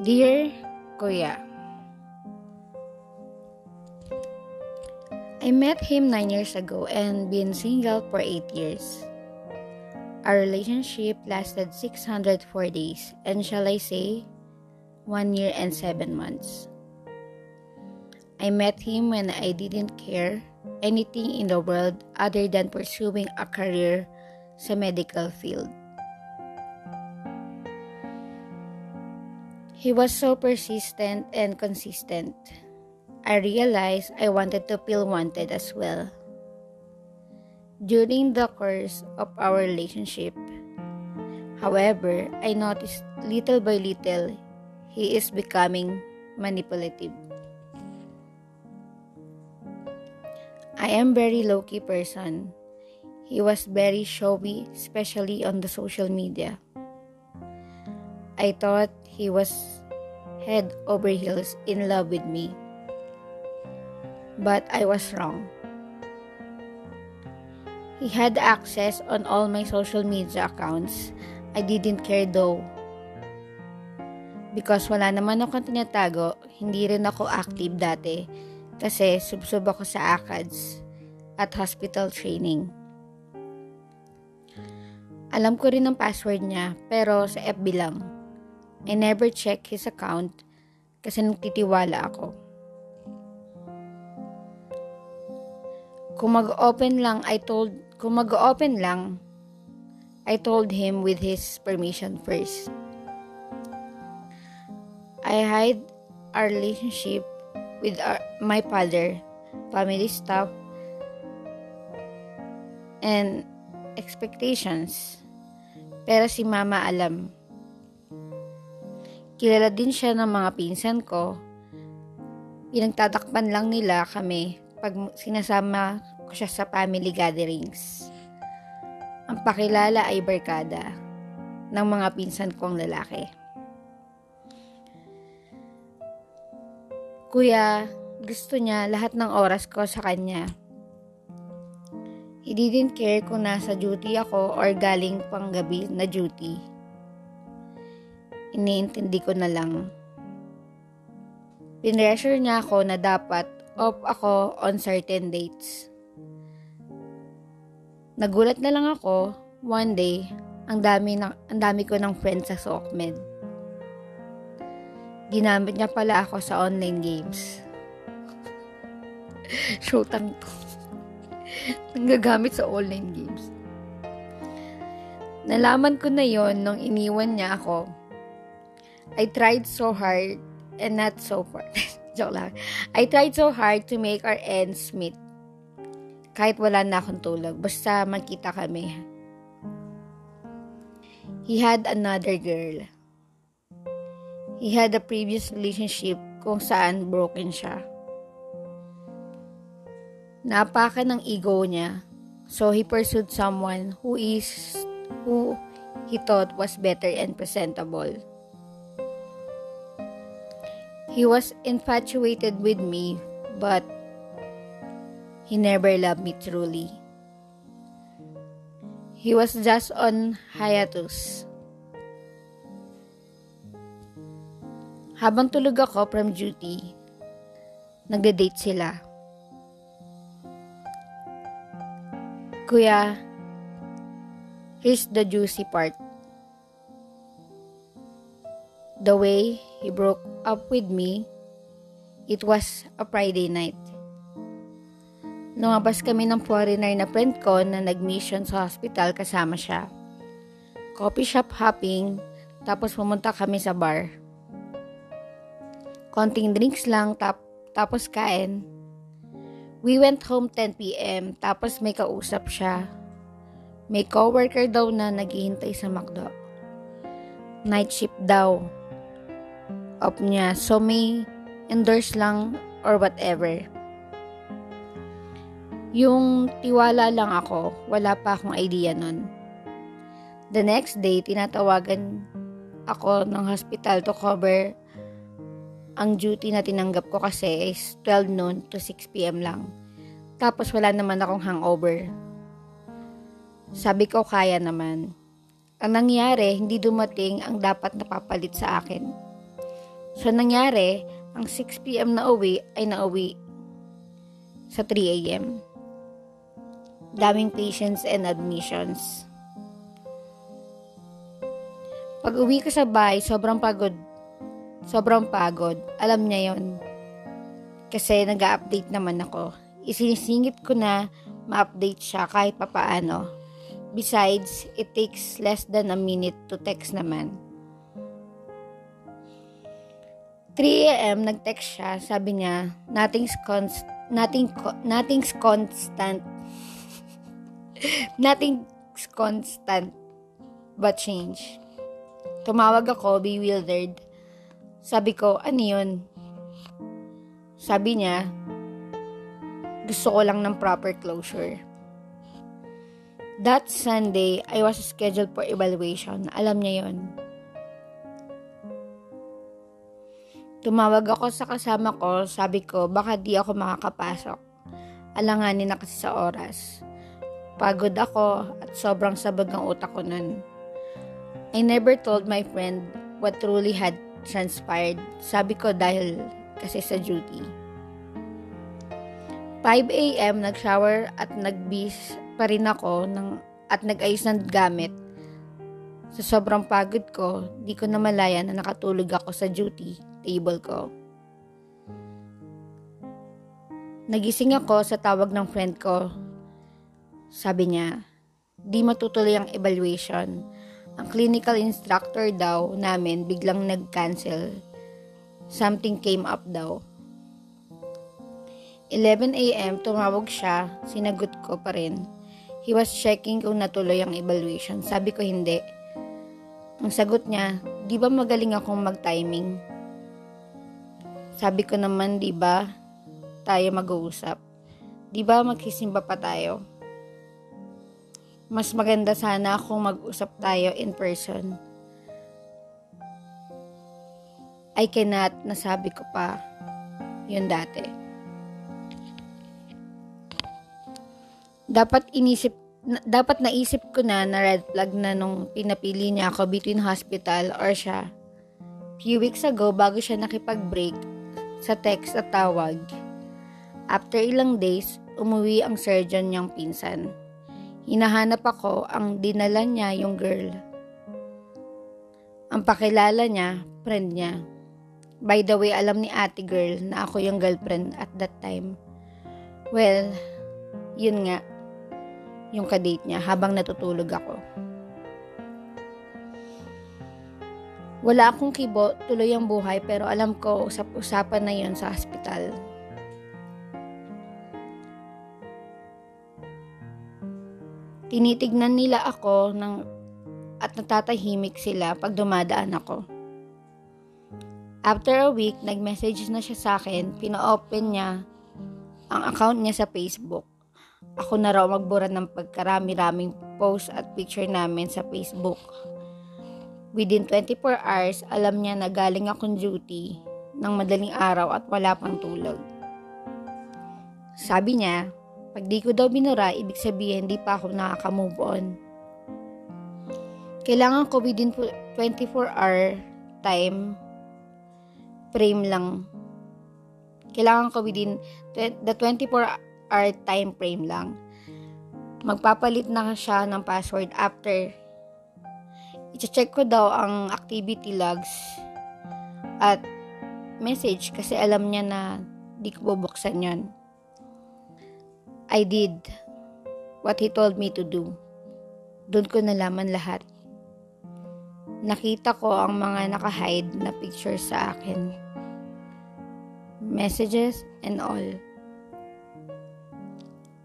Dear Kuya, I met him 9 years ago and been single for 8 years. Our relationship lasted 604 days and shall I say, 1 year and 7 months. I met him when I didn't care anything in the world other than pursuing a career sa medical field. He was so persistent and consistent. I realized I wanted to feel wanted as well. During the course of our relationship, however, I noticed little by little he is becoming manipulative. I am very low-key person. He was very showy, especially on the social media. I thought he was head over heels in love with me. But I was wrong. He had access on all my social media accounts. I didn't care though. Because wala naman akong tinatago, hindi rin ako active dati kasi subsub ako sa ACADS at hospital training. Alam ko rin ang password niya pero sa FB lang. I never check his account kasi nagtitiwala ako. Kung mag-open lang, I told, kung mag-open lang, I told him with his permission first. I hide our relationship with our, my father, family stuff, and expectations. Pero si mama alam. Kilala din siya ng mga pinsan ko. Pinagtatakpan lang nila kami pag sinasama ko siya sa family gatherings. Ang pakilala ay barkada ng mga pinsan kong lalaki. Kuya, gusto niya lahat ng oras ko sa kanya. He didn't care kung nasa duty ako or galing pang gabi na duty iniintindi ko na lang. Pinressure niya ako na dapat off ako on certain dates. Nagulat na lang ako, one day, ang dami, na, ang dami ko ng friends sa SOCMED. Ginamit niya pala ako sa online games. Showtime ko. Nanggagamit sa online games. Nalaman ko na yon nung iniwan niya ako I tried so hard and not so far. Joke lang. I tried so hard to make our ends meet. Kahit wala na akong tulog. Basta magkita kami. He had another girl. He had a previous relationship kung saan broken siya. Napakan ng ego niya. So he pursued someone who is who he thought was better and presentable. He was infatuated with me, but he never loved me truly. He was just on hiatus. Habang tulog ako from duty, nagde-date sila. Kuya, here's the juicy part. The way he broke up with me, it was a Friday night. Lumabas kami ng foreigner na friend ko na nag-mission sa hospital kasama siya. Coffee shop hopping, tapos pumunta kami sa bar. Konting drinks lang, tap tapos kain. We went home 10pm, tapos may kausap siya. May coworker daw na naghihintay sa McDo. Night shift daw up niya. So, may endorse lang or whatever. Yung tiwala lang ako, wala pa akong idea nun. The next day, tinatawagan ako ng hospital to cover ang duty na tinanggap ko kasi is 12 noon to 6 p.m. lang. Tapos wala naman akong hangover. Sabi ko kaya naman. Ang nangyari, hindi dumating ang dapat napapalit sa akin So, nangyari, ang 6pm na uwi ay nauwi sa 3am. Daming patients and admissions. Pag uwi ko sa bahay, sobrang pagod. Sobrang pagod. Alam niya yon Kasi nag update naman ako. Isinisingit ko na ma-update siya kahit papaano. Besides, it takes less than a minute to text naman. 3 a.m. nag-text siya. Sabi niya, nothing's, const- nothing, co- nothing's constant. nothing's constant but change. Tumawag ako, bewildered. Sabi ko, ano yun? Sabi niya, gusto ko lang ng proper closure. That Sunday, I was scheduled for evaluation. Alam niya yon. Tumawag ako sa kasama ko, sabi ko, baka di ako makakapasok. Alanganin na kasi sa oras. Pagod ako at sobrang sabag ang utak ko nun. I never told my friend what truly had transpired. Sabi ko dahil kasi sa duty. 5 a.m. nag-shower at nag-bis pa rin ako ng, at nag-ayos ng gamit. Sa sobrang pagod ko, di ko na malaya na nakatulog ako sa duty table ko. Nagising ako sa tawag ng friend ko. Sabi niya, di matutuloy ang evaluation. Ang clinical instructor daw namin biglang nag-cancel. Something came up daw. 11 a.m. tumawag siya, sinagot ko pa rin. He was checking kung natuloy ang evaluation. Sabi ko hindi. Ang sagot niya, di ba magaling akong mag-timing? Sabi ko naman, di ba tayo mag-uusap? Di ba magsisimba pa tayo? Mas maganda sana kung mag-usap tayo in person. I cannot, nasabi ko pa. Yun dati. dapat inisip dapat naisip ko na na red flag na nung pinapili niya ako between hospital or siya. Few weeks ago, bago siya nakipag-break sa text at tawag, after ilang days, umuwi ang surgeon niyang pinsan. Hinahanap ako ang dinala niya yung girl. Ang pakilala niya, friend niya. By the way, alam ni ate girl na ako yung girlfriend at that time. Well, yun nga, yung kadate niya habang natutulog ako. Wala akong kibo, tuloy ang buhay pero alam ko usap-usapan na yon sa hospital. Tinitignan nila ako ng at natatahimik sila pag dumadaan ako. After a week, nag-message na siya sa akin, pina-open niya ang account niya sa Facebook. Ako na raw magbura ng pagkarami-raming post at picture namin sa Facebook. Within 24 hours, alam niya na galing akong duty ng madaling araw at wala pang tulog. Sabi niya, pag di ko daw binura, ibig sabihin di pa ako nakaka-move on. Kailangan ko within 24 hour time frame lang. Kailangan ko within the 24 hour time frame lang. Magpapalit na siya ng password after. I-check ko daw ang activity logs at message kasi alam niya na di ko bubuksan yon. I did what he told me to do. Doon ko nalaman lahat. Nakita ko ang mga naka-hide na pictures sa akin. Messages and all.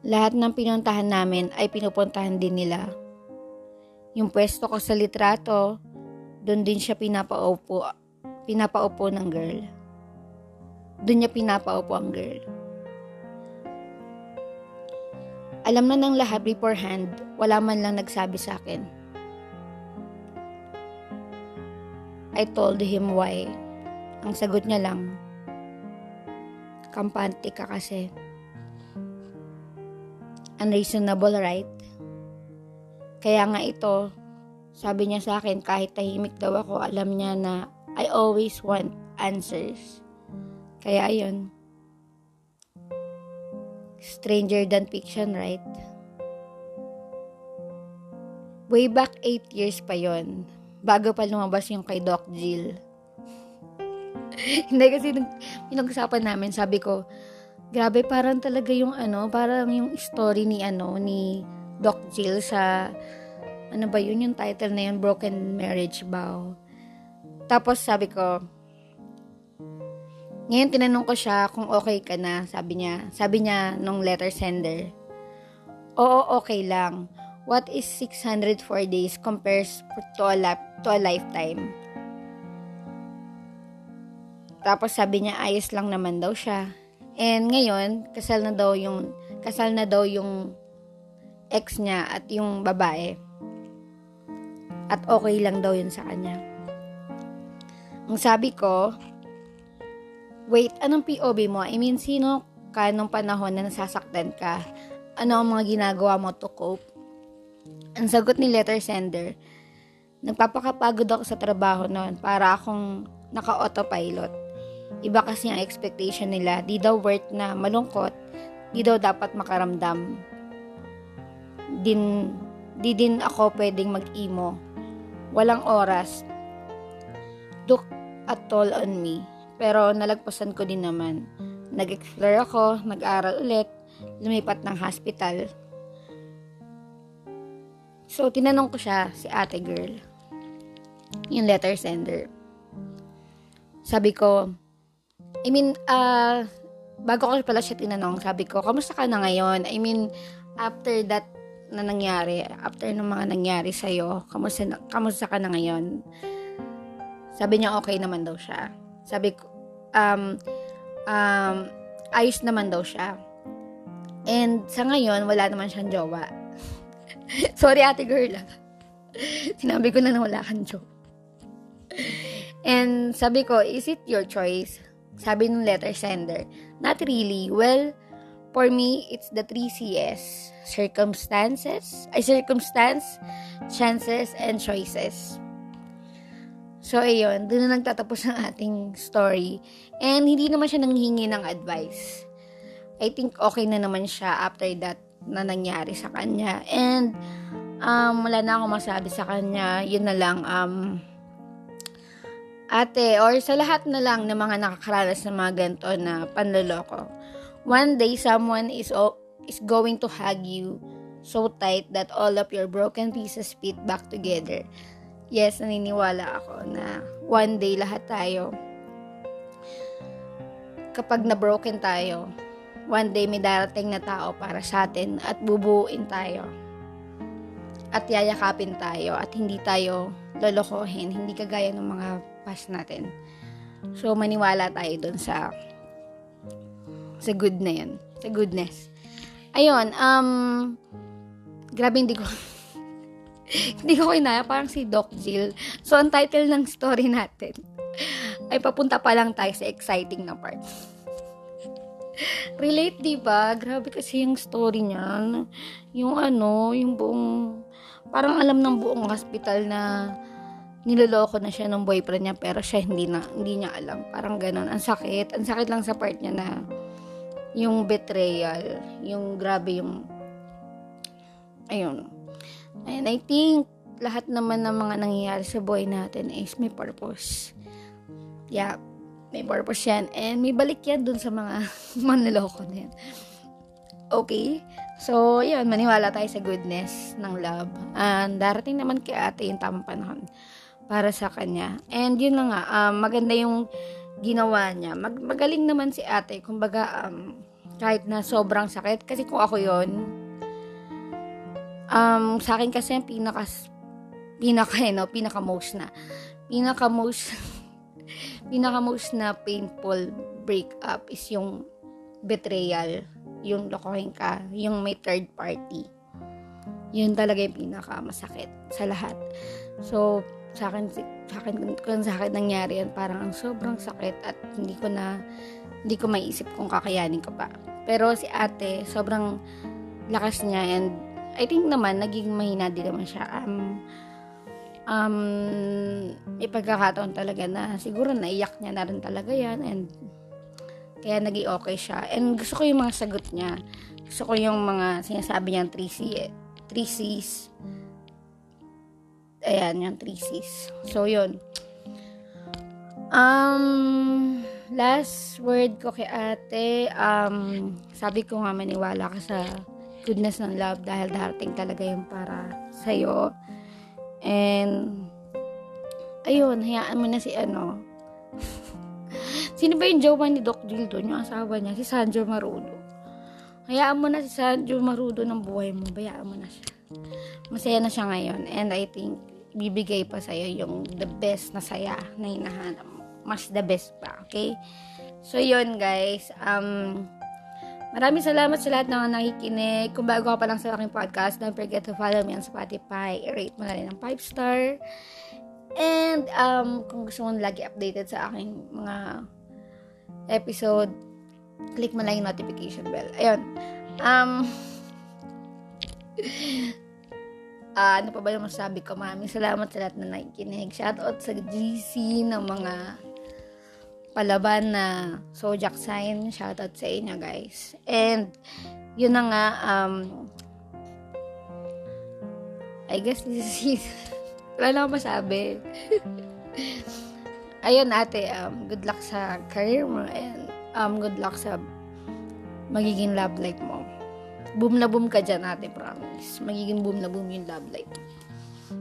Lahat ng pinuntahan namin ay pinupuntahan din nila. Yung pwesto ko sa litrato, doon din siya pinapaupo, pinapaupo ng girl. Doon niya pinapaupo ang girl. Alam na ng lahat beforehand, wala man lang nagsabi sa akin. I told him why. Ang sagot niya lang, kampante ka kasi unreasonable, right? Kaya nga ito, sabi niya sa akin, kahit tahimik daw ako, alam niya na I always want, answers. Kaya ayun. Stranger than fiction, right? Way back 8 years pa yon bago pa lumabas yung kay Doc Jill. Hindi kasi pinag-usapan namin, sabi ko, grabe parang talaga yung ano, parang yung story ni ano, ni Doc Jill sa, ano ba yun, yung title na yun, Broken Marriage Vow. Tapos sabi ko, ngayon tinanong ko siya kung okay ka na, sabi niya. Sabi niya nung letter sender, Oo, okay lang what is 604 days compares to a, lap, to a lifetime. Tapos sabi niya ayos lang naman daw siya. And ngayon, kasal na daw yung kasal na daw yung ex niya at yung babae. At okay lang daw yun sa kanya. Ang sabi ko, wait, anong POV mo? I mean, sino ka nung panahon na nasasaktan ka? Ano ang mga ginagawa mo to cope? Ang sagot ni letter sender, nagpapakapagod ako sa trabaho noon para akong naka-autopilot. Iba kasi ang expectation nila, di daw worth na malungkot, di daw dapat makaramdam. Din, di din ako pwedeng mag-emo. Walang oras. Look at toll on me. Pero nalagpasan ko din naman. Nag-explore ako, nag-aral ulit, lumipat ng hospital, So, tinanong ko siya, si ate girl, yung letter sender. Sabi ko, I mean, uh, bago ko pala siya tinanong, sabi ko, kamusta ka na ngayon? I mean, after that na nangyari, after ng mga nangyari sa'yo, kamusta, kamusta ka na ngayon? Sabi niya, okay naman daw siya. Sabi um, um, ayos naman daw siya. And sa ngayon, wala naman siyang jowa. Sorry, ate girl. Ah. Sinabi ko na na wala kang joke. And sabi ko, is it your choice? Sabi ng letter sender, not really. Well, for me, it's the three C's. Circumstances, ay circumstance, chances, and choices. So, ayun, doon na nagtatapos ang ating story. And hindi naman siya nanghingi ng advice. I think okay na naman siya after that na nangyari sa kanya. And, um, wala na akong masabi sa kanya. Yun na lang, um, ate, or sa lahat na lang ng mga nakakaranas ng mga ganito na panloloko. One day, someone is, is going to hug you so tight that all of your broken pieces fit back together. Yes, naniniwala ako na one day lahat tayo, kapag na-broken tayo, one day may darating na tao para sa atin at bubuuin tayo. At yayakapin tayo at hindi tayo lolokohin, hindi kagaya ng mga past natin. So, maniwala tayo dun sa sa good na yun. Sa goodness. Ayun, um, grabe hindi ko hindi ko kinaya, parang si Doc Jill. So, ang title ng story natin ay papunta pa lang tayo sa exciting na part. Relate, di ba? Grabe kasi yung story niya. Yung ano, yung buong, parang alam ng buong hospital na niloloko na siya ng boyfriend niya pero siya hindi na hindi niya alam. Parang ganun. Ang sakit. Ang sakit lang sa part niya na yung betrayal, yung grabe yung ayun. And I think lahat naman ng mga nangyayari sa buhay natin is may purpose. Yeah, may purpose yan. And may balik yan dun sa mga manloloko na yan. Okay? So, yun, maniwala tayo sa goodness ng love. And darating naman kay ate yung tamang panahon para sa kanya. And yun lang nga, um, maganda yung ginawa niya. Mag magaling naman si ate. Kumbaga, um, kahit na sobrang sakit. Kasi kung ako yon um, sa akin kasi yung pinaka, pinaka, you know, pinaka most na, pinaka most pinaka-most na painful breakup is yung betrayal, yung lokohin ka, yung may third party. Yun talaga yung pinaka-masakit sa lahat. So, sa akin, sa akin, kung sa akin nangyari yan, parang ang sobrang sakit at hindi ko na, hindi ko maiisip kung kakayanin ko pa. Pero si ate, sobrang lakas niya and I think naman, naging mahina din naman siya. Um, um, may pagkakataon talaga na siguro naiyak niya na rin talaga yan and kaya naging okay siya. And gusto ko yung mga sagot niya. Gusto ko yung mga sinasabi niyang 3C, 3 C's. Ayan, yung 3 C's. So, yun. Um, last word ko kay ate, um, sabi ko nga maniwala ka sa goodness ng love dahil darating talaga yung para sa'yo. And, ayun, hayaan mo na si ano. Sino ba yung jowa ni Doc Jill doon? Yung asawa niya, si Sanjo Marudo. Hayaan mo na si Sanjo Marudo ng buhay mo. Bayaan mo na siya. Masaya na siya ngayon. And I think, bibigay pa sa'yo yung the best na saya na hinahanap mo. Mas the best pa, okay? So, yun guys. Um, Maraming salamat sa lahat ng nakikinig. Kung bago ka pa lang sa aking podcast, don't forget to follow me on Spotify. I-rate mo na rin ng 5 star. And um, kung gusto mo lagi updated sa aking mga episode, click mo lang yung notification bell. Ayun. Um, uh, ano pa ba yung masabi ko? Maraming salamat sa lahat na nakikinig. Shoutout sa GC ng mga palaban na zodiac sign. Shoutout sa inyo, guys. And, yun na nga, um, I guess this is Wala na masabi. Ayun, ate, um, good luck sa career mo and um, good luck sa magiging love life mo. Boom na boom ka dyan, ate, promise. Magiging boom na boom yung love life.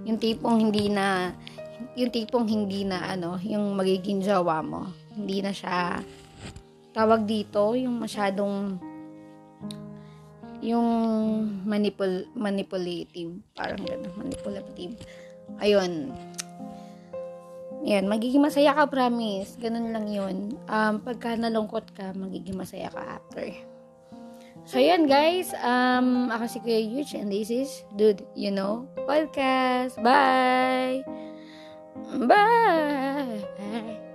Yung tipong hindi na, yung tipong hindi na, ano, yung magiging jowa mo hindi na siya tawag dito, yung masyadong yung manipul manipulative, parang gano'n, manipulative. Ayun. Yan, magiging masaya ka, promise. Ganun lang yun. Um, pagka nalungkot ka, magiging masaya ka after. So, yan guys. Um, ako si Kuya Huge and this is Dude, You Know Podcast. Bye! Bye!